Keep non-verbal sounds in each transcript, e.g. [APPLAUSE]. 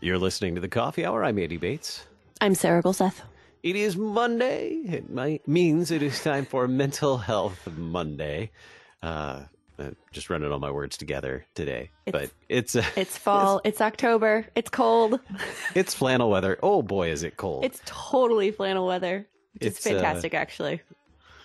You're listening to the Coffee Hour. I'm Andy Bates. I'm Sarah Gulseth. It is Monday. It might, means it is time for Mental Health Monday. Uh, uh, just running all my words together today, It's- but it's uh, It's fall. [LAUGHS] It's October. It's cold. it's flannel weather. Oh boy, is it cold! It's totally flannel weather. It's, It's, uh, fantastic, actually.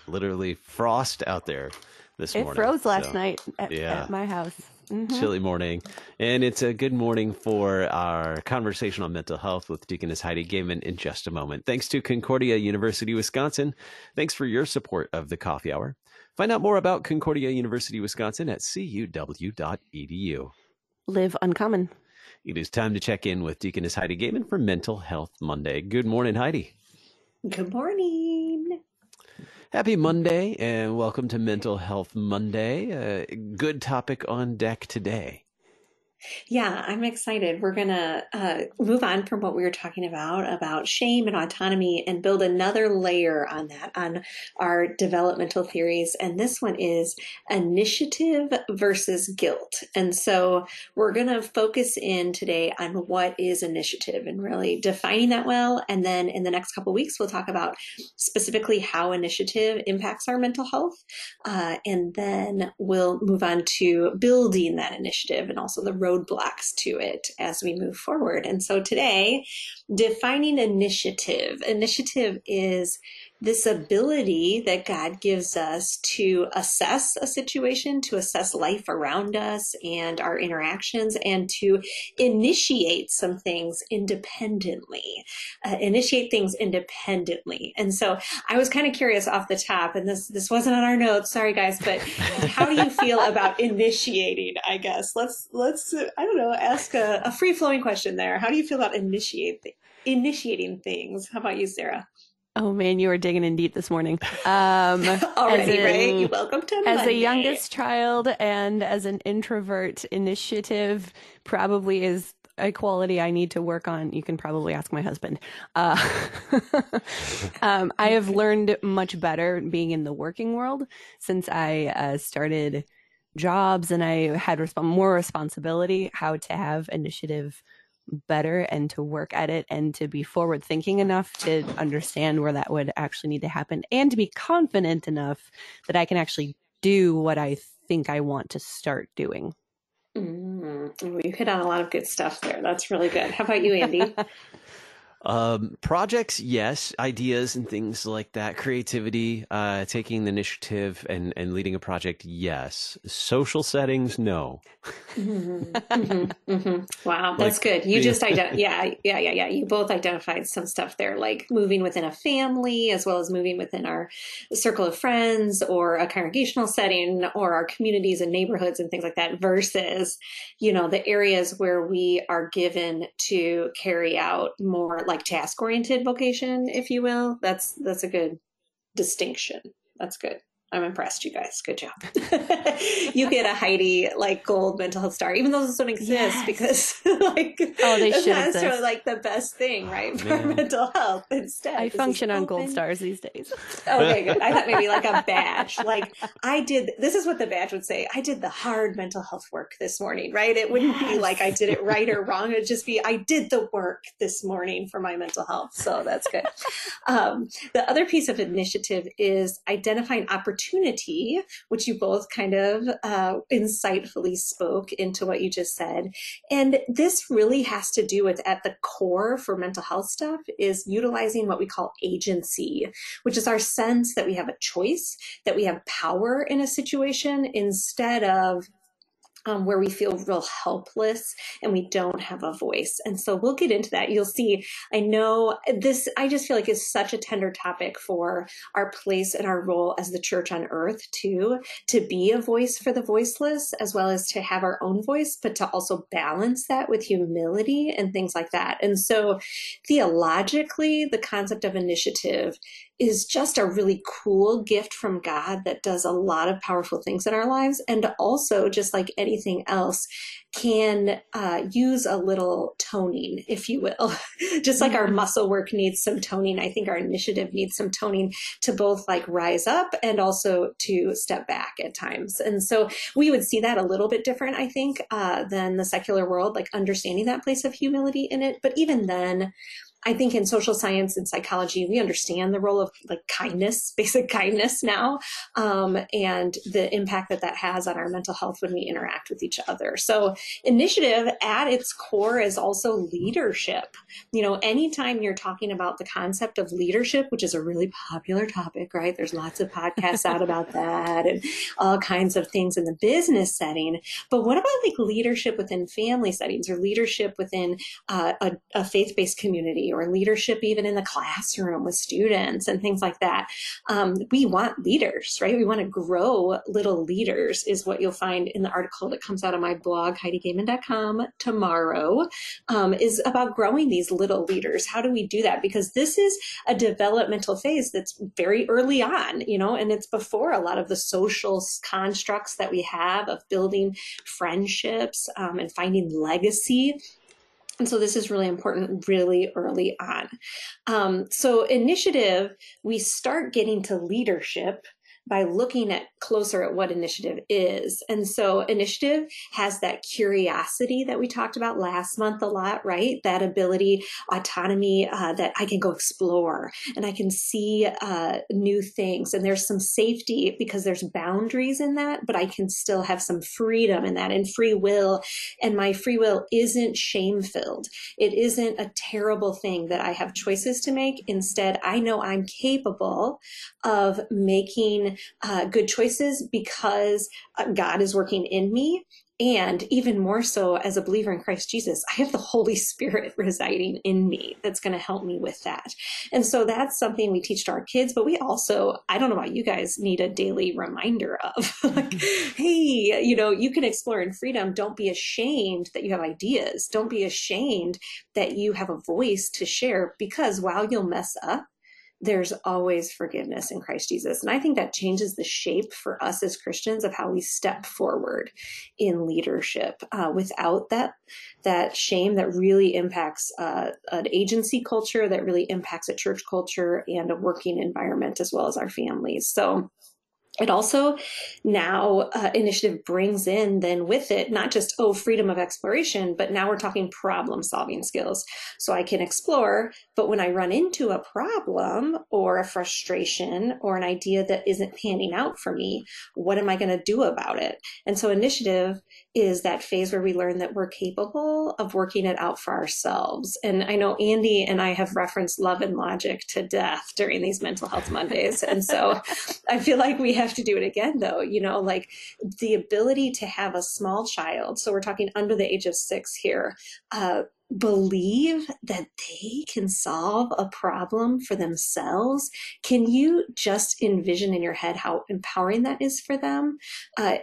literally frost out there this It morning. froze last so- night at, yeah. at my house. Mhm. chilly morning. And it's a good morning for our conversation on mental health with Deaconess Heidi Goehmann in just a moment. Thanks to Concordia University, Wisconsin. Thanks for your support of the coffee hour. Find out more about Concordia University, Wisconsin at cuw.edu. Live uncommon. It is time to check in with Deaconess Heidi Goehmann for Mental Health Monday. Good morning, Heidi. Good morning. Happy Monday and welcome to Mental Health Monday. A good topic on deck today. Yeah, I'm excited. We're going to uh, move on from what we were talking about, about shame and autonomy, and build another layer on that, on our developmental theories. And this one is initiative versus guilt. And so we're going to focus in today on what is initiative and really defining that well. And then in the next couple weeks, we'll talk about specifically how initiative impacts our mental health. Uh, and then we'll move on to building that initiative and also the roadblocks to it as we move forward. And so today, defining initiative. Initiative is this ability that God gives us to assess a situation, to assess life around us and our interactions, and to initiate some things independently. Uh, initiate things independently. And so I was kind of curious off the top, and this this wasn't on our notes. Sorry, guys, but how do you feel [LAUGHS] about initiating? I guess let's let's I don't know ask a, a free flowing question there. How do you feel about initiate initiating things? How about you, Sarah? Oh man, you were digging in deep this morning. Um, [LAUGHS] Already, in- right? You welcome to as Monday. a youngest child and as an introvert, initiative probably is a quality I need to work on. You can probably ask my husband. Uh, [LAUGHS] um, I have learned much better being in the working world since I uh, started jobs and I had resp- more responsibility, how to have initiative better and to work at it and to be forward thinking enough to understand where that would actually need to happen and to be confident enough that I can actually do what I think I want to start doing. Mm, ooh, you hit on a lot of good stuff there. That's really good. How about you, Andy? [LAUGHS] Um, projects, yes. Ideas and things like that. Creativity, uh, taking the initiative and, and leading a project, yes. Social settings, no. Mhm, mhm, mhm. Wow, that's Like, good. You yeah. just ident- [LAUGHS] yeah, yeah, yeah, yeah. You both identified some stuff there, like moving within a family, as well as moving within our circle of friends, or a congregational setting, or our communities and neighborhoods and things like that. Versus, you know, the areas where we are given to carry out more like task oriented vocation, if you will. That's that's a good distinction. That's good. I'm impressed, you guys. Good job. [LAUGHS] you get a Heidi like gold mental health star, even though those don't exist Yes. because [LAUGHS] like Oh, they that's should not necessarily like the best thing, right? For Man. mental health instead. I function on gold stars these days. [LAUGHS] Okay, good. I thought maybe like a badge. Like I did this is what the badge would say. I did the hard mental health work this morning, right? It wouldn't be like I did it right or wrong. It'd just be I did the work this morning for my mental health. So that's good. um, the other piece of initiative is identifying opportunity, which you both kind of uh, insightfully spoke into what you just said. And this really has to do with at the core for mental health stuff is utilizing what we call agency, which is our sense that we have a choice, that we have power in a situation instead of um, where we feel real helpless and we don't have a voice. And so we'll get into that. You'll see, I know this, I just feel like is such a tender topic for our place and our role as the church on earth, too, to be a voice for the voiceless, as well as to have our own voice, but to also balance that with humility and things like that. And so theologically, the concept of initiative is just a really cool gift from God that does a lot of powerful things in our lives. And also, just like anything else, can uh, use a little toning, if you will. [LAUGHS] just like our mm-hmm. muscle work needs some toning, I think our initiative needs some toning to both like rise up and also to step back at times. And so we would see that a little bit different, I think, uh, than the secular world, like understanding that place of humility in it. But even then, I think in social science and psychology, we understand the role of like kindness, [LAUGHS] basic kindness now, um, and the impact that that has on our mental health when we interact with each other. So, initiative at its core is also leadership. You know, anytime you're talking about the concept of leadership, which is a really popular topic, right? There's lots of podcasts out about [LAUGHS] that and all kinds of things in the business setting. But what about like leadership within family settings or leadership within uh, a, a faith based community? Or leadership even in the classroom with students and things like that. Um, we want leaders, right? We want to grow little leaders, is what you'll find in the article that comes out of my blog, HeidiGoehmann.com tomorrow, um, is about growing these little leaders. How do we do that? Because this is a developmental phase that's very early on, you know, and it's before a lot of the social constructs that we have of building friendships um, and finding legacy and so this is really important really early on. Um, so initiative, we start getting to leadership by looking at closer at what initiative is. And so initiative has that curiosity that we talked about last month a lot, right? That ability, autonomy, uh, that I can go explore and I can see uh, new things. And there's some safety because there's boundaries in that, but I can still have some freedom in that and free will. And my free will isn't shame filled. It isn't a terrible thing that I have choices to make. Instead, I know I'm capable of making uh, good choices because uh, God is working in me. And even more so, as a believer in Christ Jesus, I have the Holy Spirit [LAUGHS] residing in me that's going to help me with that. And so that's something we teach to our kids, but we also, I don't know about you guys, need a daily reminder of [LAUGHS] like, hey, you know, you can explore in freedom. Don't be ashamed that you have ideas. Don't be ashamed that you have a voice to share because while you'll mess up, there's always forgiveness in Christ Jesus. And I think that changes the shape for us as Christians of how we step forward in leadership. Uh, without that, that shame that really impacts uh, an agency culture, that really impacts a church culture and a working environment as well as our families. So it also now uh, initiative brings in then with it not just oh freedom of exploration but now we're talking problem solving skills. So i can explore but when i run into a problem or a frustration or an idea that isn't panning out for me what am i going to do about it? And so initiative is that phase where we learn that we're capable of working it out for ourselves. And i know andy and i have referenced love and logic to death during these mental health mondays. And so [LAUGHS] i feel like we have have to do it again though you know like the ability to have a small child so we're talking under the age of six here uh, believe that they can solve a problem for themselves can you just envision in your head how empowering that is for them uh,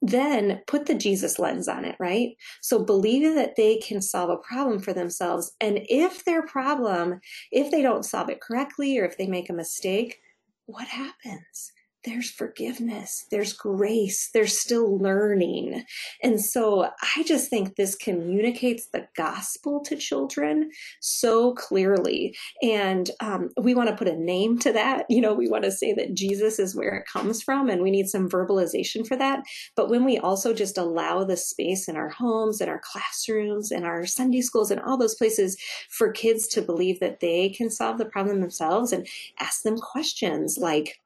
then put the Jesus lens on it, right? So believe that they can solve a problem for themselves. And if their problem, if they don't solve it correctly or if they make a mistake, what happens? There's forgiveness, there's grace, there's still learning. And so I just think this communicates the gospel to children so clearly. And um, we want to put a name to that. You know, we want to say that Jesus is where it comes from, and we need some verbalization for that. But when we also just allow the space in our homes, in our classrooms, in our Sunday schools, and all those places for kids to believe that they can solve the problem themselves and ask them questions like,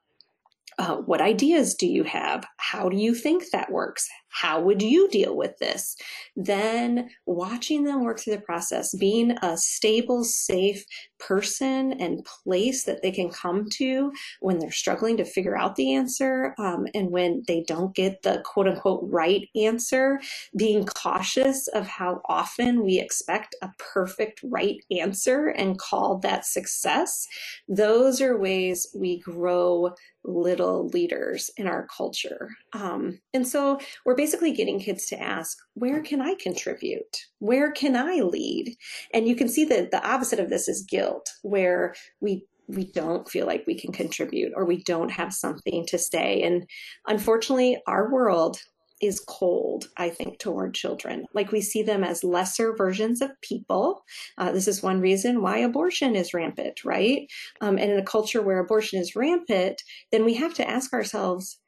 uh, what ideas do you have? How do you think that works? How would you deal with this? Then watching them work through the process, being a stable, safe person and place that they can come to when they're struggling to figure out the answer um, and when they don't get the quote unquote right answer, being cautious of how often we expect a perfect right answer and call that success. Those are ways we grow little leaders in our culture. Um, and so we're basically getting kids to ask, where can I contribute? Where can I lead? And you can see that the opposite of this is guilt, where we we don't feel like we can contribute or we don't have something to say. And unfortunately, our world is cold, I think, toward children. Like we see them as lesser versions of people. Uh, this is one reason why abortion is rampant, right? Um, and in a culture where abortion is rampant, then we have to ask ourselves,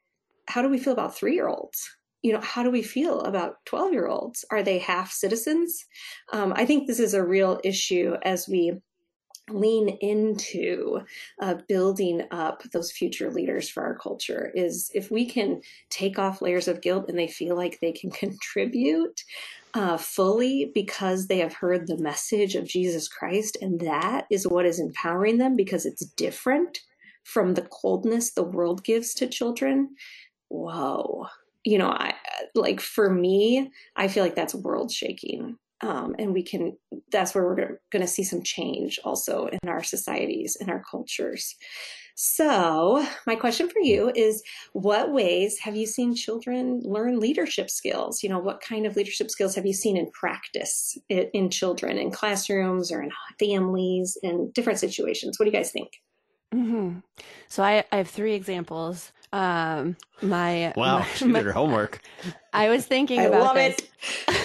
how do we feel about three year olds? You know, how do we feel about 12 year olds? Are they half citizens? Um, I think this is a real issue as we lean into uh, building up those future leaders for our culture is if we can take off layers of guilt and they feel like they can [LAUGHS] contribute uh, fully because they have heard the message of Jesus Christ, and that is what is empowering them because it's different from the coldness the world gives to children. Whoa. You know, I like for me, I feel like that's world shaking um, and we can that's where we're going to see some change also in our societies in our cultures. So my question for you is what ways have you seen children learn leadership skills? You know what kind of leadership skills have you seen in practice in, in children in classrooms or in families in different situations? What do you guys think? Mm-hmm. so I, I have three examples um my wow my, she did her homework i was thinking I about love this. it [LAUGHS]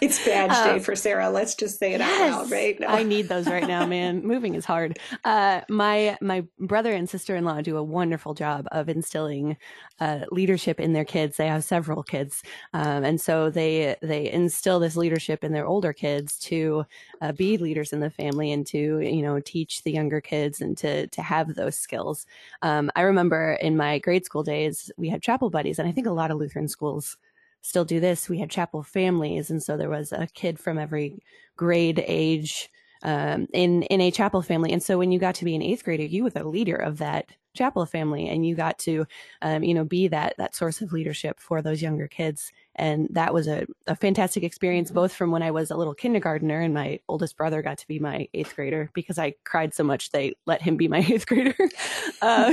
it's badge day um, for Sarah. Let's just say it yes, out loud, right? No. I need those right now, man. [LAUGHS] Moving is hard. Uh, my my brother and sister in law do a wonderful job of instilling uh, leadership in their kids. They have several kids, um, and so they they instill this leadership in their older kids to uh, be leaders in the family and to you know teach the younger kids and to to have those skills. Um, I remember in my grade school days we had chapel buddies, and I think a lot of Lutheran schools still do this. We had chapel families, and so there was a kid from every grade age um, in in a chapel family. And so when you got to be an eighth grader, you were the leader of that chapel family, and you got to, um, you know, be that that source of leadership for those younger kids. And that was a, a fantastic experience, both from when I was a little kindergartner and my oldest brother got to be my eighth grader because I cried so much they let him be my [LAUGHS] eighth grader. uh,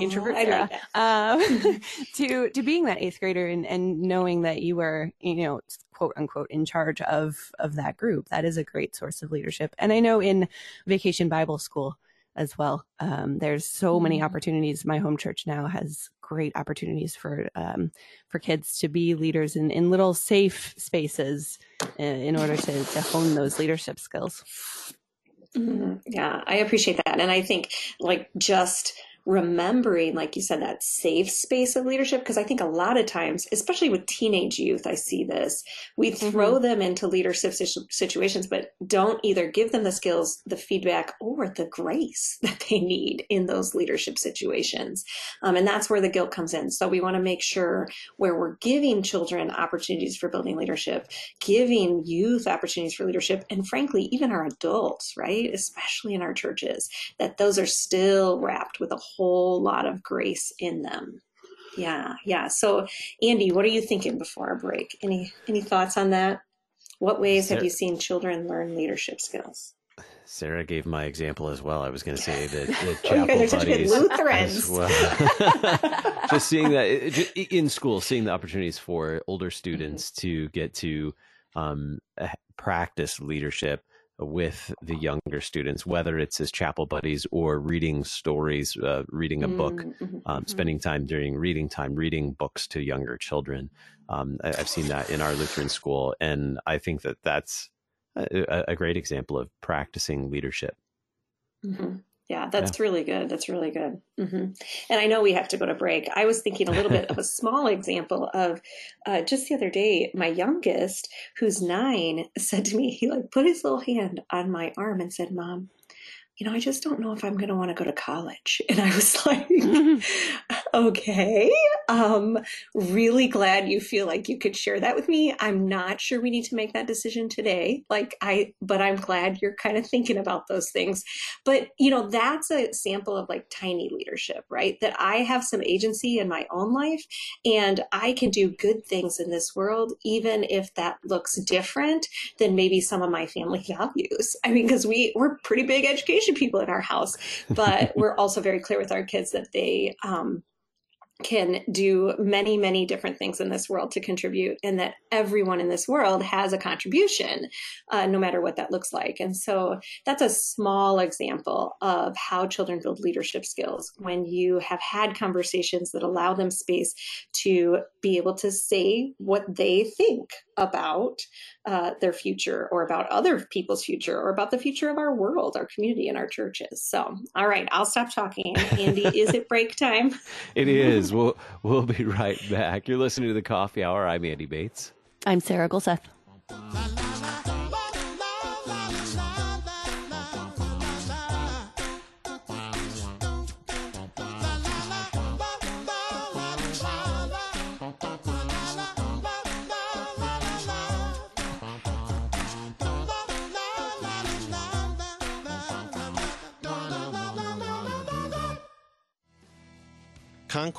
introvert. Like uh, [LAUGHS] [LAUGHS] to to being that eighth grader and, and knowing that you were, you know, quote unquote in charge of of that group. That is a great source of leadership. And I know in Vacation Bible School, as well. Um, there's so many mm-hmm. opportunities. My home church now has great opportunities for um, for kids to be leaders in, in little safe spaces in, uh, in order to, to hone those leadership skills. Mm-hmm. Yeah, I appreciate that, and I think like just remembering, like you said, that safe space of leadership. Because I think a lot of times, especially with teenage youth, I see this. We throw mm-hmm. them into leadership situations, but don't either give them the skills, the feedback, or the grace [LAUGHS] that they need in those leadership situations. Um, and that's where the guilt comes in. So we want to make sure where we're giving children opportunities for building leadership, giving youth opportunities for leadership, and frankly, even our adults, right? Especially in our churches, that those are still wrapped with a whole lot of grace in them. Yeah, yeah. So, Andy, what are you thinking before our break? Any any thoughts on that? What ways Sarah, have you seen children learn leadership skills? Sarah gave my example as well. I was going to say that the [LAUGHS] chapel buddies Lutherans. Well. [LAUGHS] just seeing that in school, seeing the opportunities for older students mm-hmm. to get to um, practice leadership with the younger students, whether it's as chapel buddies or reading stories, uh, reading a book, mm, mm-hmm, um, mm-hmm. spending time during reading time, reading books to younger children. Um, I, have seen that in our Lutheran school, and I think that that's a, a great example of practicing leadership. Mm-hmm. Yeah, that's yeah. really good. That's really good. Mm-hmm. And I know we have to go to break. I was thinking a little bit of a [LAUGHS] small example of uh, just the other day, my youngest, who's nine, said to me, he like put his little hand on my arm and said, Mom, you know, I just don't know if I'm going to want to go to college. [LAUGHS] And I was like, [LAUGHS] okay, um, really glad you feel like you could share that with me. I'm not sure we need to make that decision today. Like I, but I'm glad you're kind of thinking about those things. But, you know, that's a sample of like tiny leadership, right? That I have some agency in my own life and I can do good things in this world, even if that looks different than maybe some of my family [LAUGHS] values. I mean, because we, we're pretty big education people in our house, but [LAUGHS] we're also very clear with our kids that they, um, can do many, many different things in this world to contribute, and that everyone in this world has a contribution, uh, no matter what that looks like. And so that's a small example of how children build leadership skills when you have had conversations that allow them space to be able to say what they think about uh, their future or about other people's future or about the future of our world, our community, and our churches. So, all right, I'll stop talking. Andy, is it break time? [LAUGHS] It is. We'll, we'll be right back. You're listening to the Coffee Hour. I'm Andy Bates. I'm Sarah Gulseth.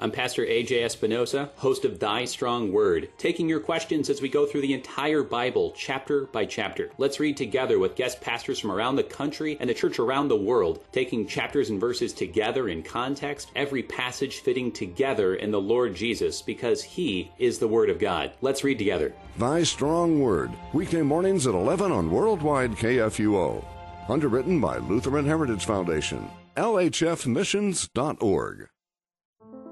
I'm Pastor AJ Espinosa, host of Thy Strong Word, taking your questions as we go through the entire Bible, chapter by chapter. Let's read together with guest pastors from around the country and the church around the world, taking chapters and verses together in context, every passage fitting together in the Lord Jesus, because He is the Word of God. Let's read together. Thy Strong Word, weekday mornings at 11 on Worldwide KFUO. Underwritten by Lutheran Heritage Foundation, lhfmissions.org.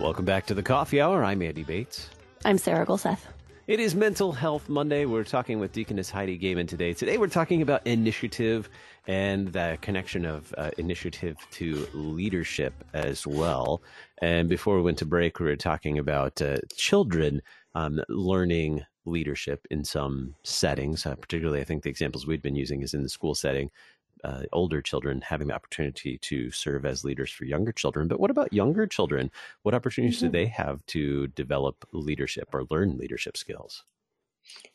Welcome back to the Coffee Hour. I'm Andy Bates. I'm Sarah Golseth. It is Mental Health Monday. We're talking with Deaconess Heidi Goehmann today. Today we're talking about initiative and the connection of uh, initiative to leadership as well. And before we went to break, we were talking about uh, children um, learning leadership in some settings. Uh, particularly, I think the examples we've been using is in the school setting uh, older children having the opportunity to serve as leaders for younger children. But what about younger children? What opportunities mm-hmm. do they have to develop leadership or learn leadership skills?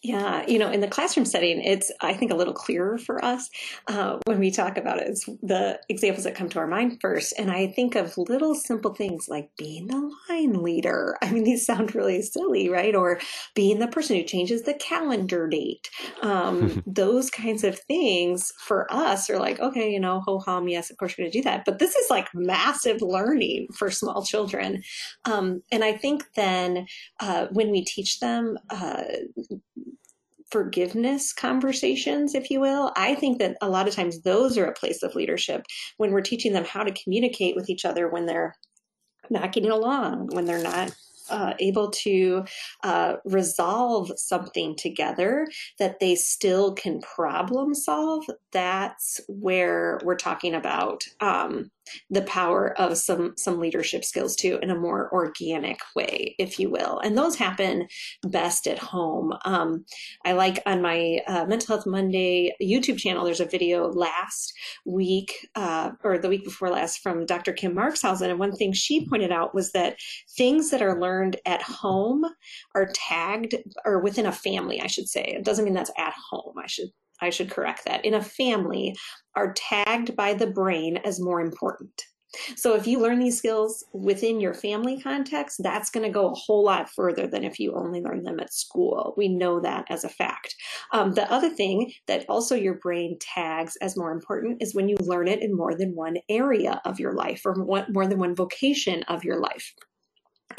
Yeah, you know, in the classroom setting, it's I think a little clearer for us uh, when we talk about it. It's the examples that come to our mind first, and I think of little simple things like being the line leader. I mean, these sound really silly, right? Or being the person who changes the calendar date. Um, [LAUGHS] those kinds of things for us are like, okay, you know, ho hum, yes, of course you're going to do that. But this is like massive learning for small children, um, and I think then uh, when we teach them. Uh, forgiveness conversations, if you will. I think that a lot of times those are a place of leadership when we're teaching them how to communicate with each other when they're not getting along, when they're not uh, able to uh, resolve something together that they still can problem solve, that's where we're talking about um, the power of some some leadership skills too in a more organic way if you will. And those happen best at home. Um, i like on my uh, mental health monday youtube channel there's a video last week uh, or the week before last from dr kim Marxhausen and one thing she pointed out was that things that are learned at home are tagged or within a family i should say. It doesn't mean that's at home. I should I should correct that, in a family are tagged by the brain as more important. So if you learn these skills within your family context, that's going to go a whole lot further than if you only learn them at school. We know that as a fact. Um, the other thing that also your brain tags as more important is when you learn it in more than one area of your life or more than one vocation of your life.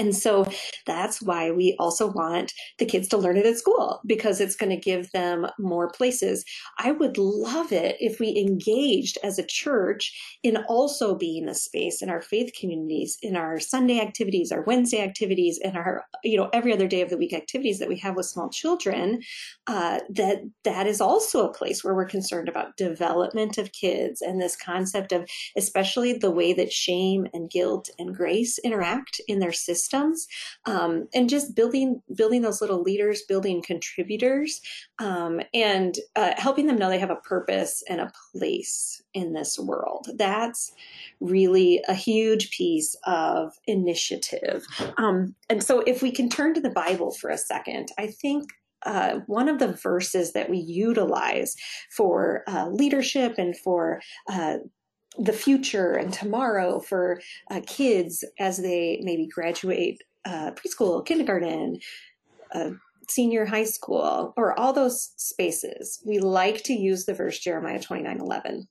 And so that's why we also want the kids to learn it at school because it's going to give them more places. I would love it if we engaged as a church in also being a space in our faith communities, in our Sunday activities, our Wednesday activities, and our, you know, every other day of the week activities that we have with small children, uh, that that is also a place where we're concerned about development of kids and this concept of especially the way that shame and guilt and grace interact in their systems um, and just building building those little leaders building contributors um, and uh, helping them know they have a purpose and a place in this world. That's really a huge piece of initiative. Um, and so if we can turn to the bible for a second i think uh, one of the verses that we utilize for uh, leadership and for uh, the future and tomorrow for uh, kids as they maybe graduate uh, preschool, kindergarten, uh, senior high school, or all those spaces. We like to use the verse Jeremiah 29 11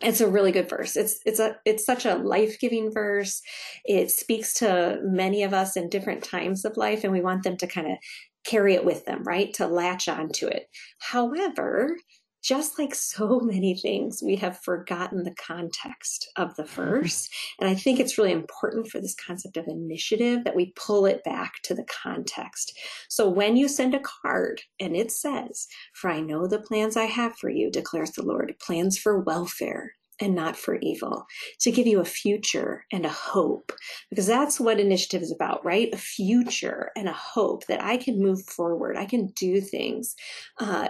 it's a really good verse. It's it's a it's such a life-giving verse. It speaks to many of us in different times of life and we want them to kind of carry it with them right? To latch onto it. However just like so many things, we have forgotten the context of the verse. And I think it's really important for this concept of initiative that we pull it back to the context. So when you send a card and it says, For I know the plans I have for you, declares the Lord, plans for welfare and not for evil, to give you a future and a hope. Because that's what initiative is about, right? A future and a hope that I can move forward, I can do things. Uh,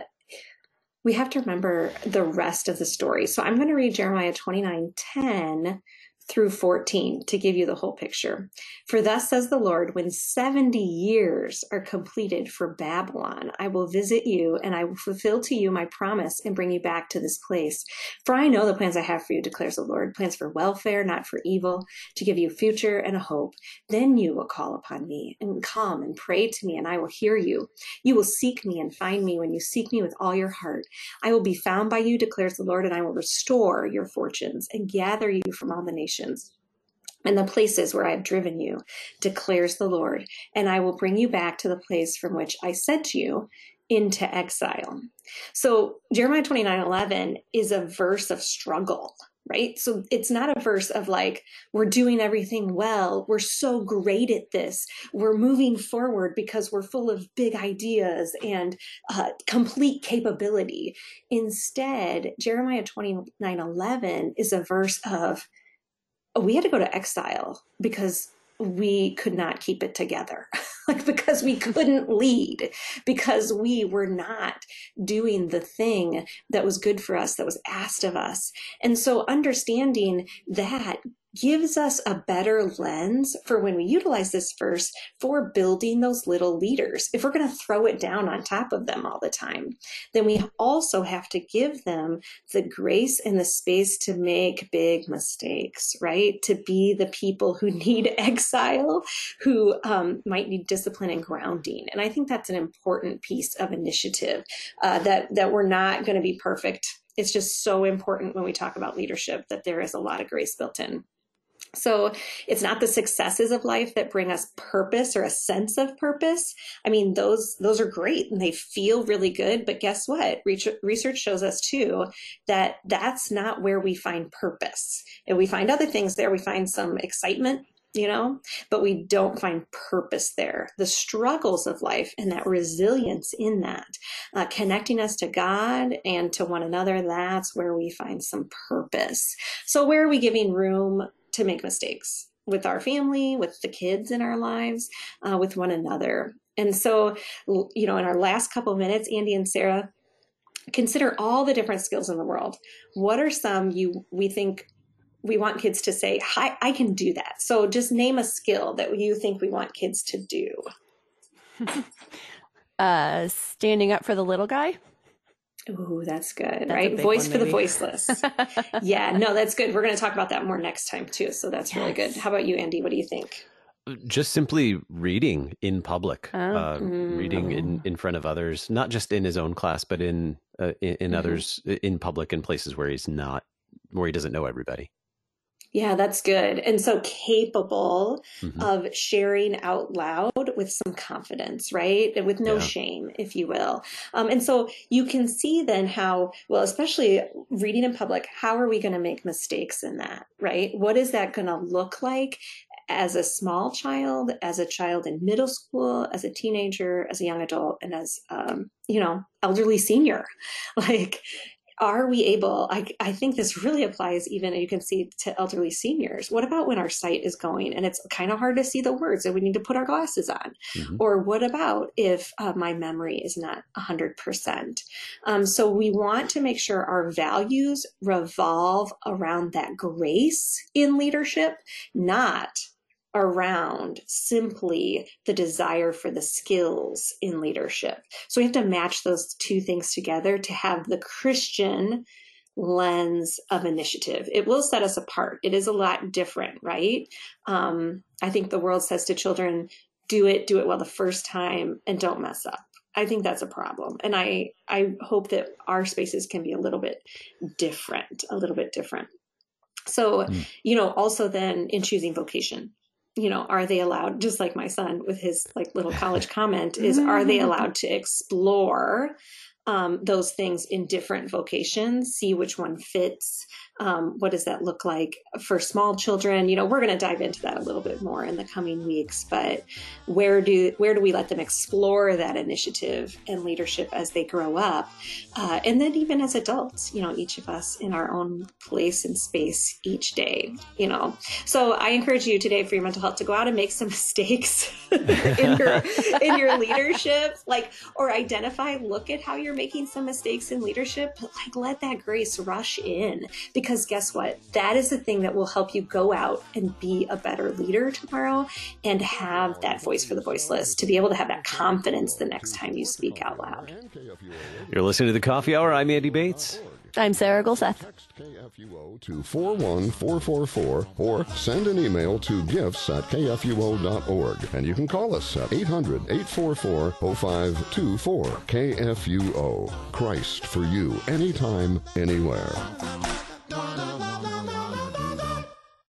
we have to remember the rest of the story. So I'm going to read Jeremiah 29 10 through 14 to give you the whole picture. For thus says the Lord, when 70 years are completed for Babylon, I will visit you and I will fulfill to you my promise and bring you back to this place. For I know the plans I have for you, declares the Lord, plans for welfare, not for evil, to give you future and a hope. Then you will call upon me and come and pray to me and I will hear you. You will seek me and find me when you seek me with all your heart. I will be found by you, declares the Lord, and I will restore your fortunes and gather you from all the nations nations and the places where I have driven you, declares the Lord, and I will bring you back to the place from which I sent you into exile. So Jeremiah 29 11 is a verse of struggle, right? So it's not a verse of like, we're doing everything well. We're so great at this. We're moving forward because we're full of big ideas and uh, complete capability. Instead, Jeremiah 29 11 is a verse of, we had to go to exile because we could not keep it together. [LAUGHS] Like because we couldn't lead. Because we were not doing the thing that was good for us that was asked of us. And so understanding that gives us a better lens for when we utilize this verse for building those little leaders. If we're going to throw it down on top of them all the time, then we also have to give them the grace and the space to make big mistakes, right? To be the people who [LAUGHS] need exile, who um, might need discipline and grounding. And I think that's an important piece of initiative uh, that that we're not going to be perfect. It's just so important when we talk about leadership that there is a lot of grace built in. So it's not the successes of life that bring us purpose or a sense of purpose. I mean, those those are great and they feel really good, but guess what? Research shows us too that that's not where we find purpose. And we find other things there. We find some excitement, you know, but we don't find purpose there. The struggles of life and that resilience in that, uh, connecting us to God and to one another, that's where we find some purpose. So, where are we giving room to make mistakes with our family, with the kids in our lives, uh, with one another. And so, you know, in our last couple of minutes, Andy and Sarah, consider all the different skills in the world. What are some you we think we want kids to say, "Hi, I can do that." So just name a skill that you think we want kids to do. [LAUGHS] uh, standing up for the little guy. Ooh, that's good, that's right? Voice one, for the voiceless. [LAUGHS] yeah, no, that's good. We're going to talk about that more next time too. So that's yes. really good. How about you, Andy? What do you think? Just simply reading in public, oh. uh, mm. reading in, in front of others, not just in his own class, but in uh, in, in mm-hmm. others in public in places where he's not, where he doesn't know everybody. Yeah, that's good. And so capable Mhm. of sharing out loud with some confidence, right? And with no Yeah. shame, if you will. Um, and so you can see then how, well, especially reading in public, how are we going to make mistakes in that, right? What is that going to look like? As a small child, as a child in middle school, as a teenager, as a young adult, and as um, you know, elderly senior, [LAUGHS] like are we able I, I think this really applies even you can see to elderly seniors. What about when our sight is going and it's kind of hard to see the words and we need to put our glasses on? Mhm. or what about if uh, my memory is not 100% um, so we want to make sure our values revolve around that grace in leadership not around simply the desire for the skills in leadership. So we have to match those two things together to have the Christian lens of initiative. It will set us apart. It is a lot different, right? Um, I think the world says to children, do it, do it well the first time and don't mess up. I think that's a problem. And I, I hope that our spaces can be a little bit different, a little bit different. So, Mm. you know, also then in choosing vocation, you know, are they allowed, just like my son with his like little college [LAUGHS] comment, is are they allowed to explore um, those things in different vocations, see which one fits? Um, what does that look like for small children? You know, we're going to dive into that a little bit more in the coming weeks. But where do where do we let them explore that initiative and leadership as they grow up, uh, and then even as adults? You know, each of us in our own place and space each day. You know, so I encourage you today for your mental health to go out and make some [LAUGHS] mistakes in your in your leadership, like or identify, look at how you're making some mistakes in leadership, but like let that grace rush in because guess what? That is the thing that will help you go out and be a better leader tomorrow and have that voice for the voiceless to be able to have that confidence the next time you speak out loud. You're listening to the Coffee Hour. I'm Andy Bates. I'm Sarah Golseth. Text KFUO to 41444 or send an email to gifts at kfuo.org. And you can call us at 800 844 0524. KFUO. Christ for you, anytime, anywhere. Donna.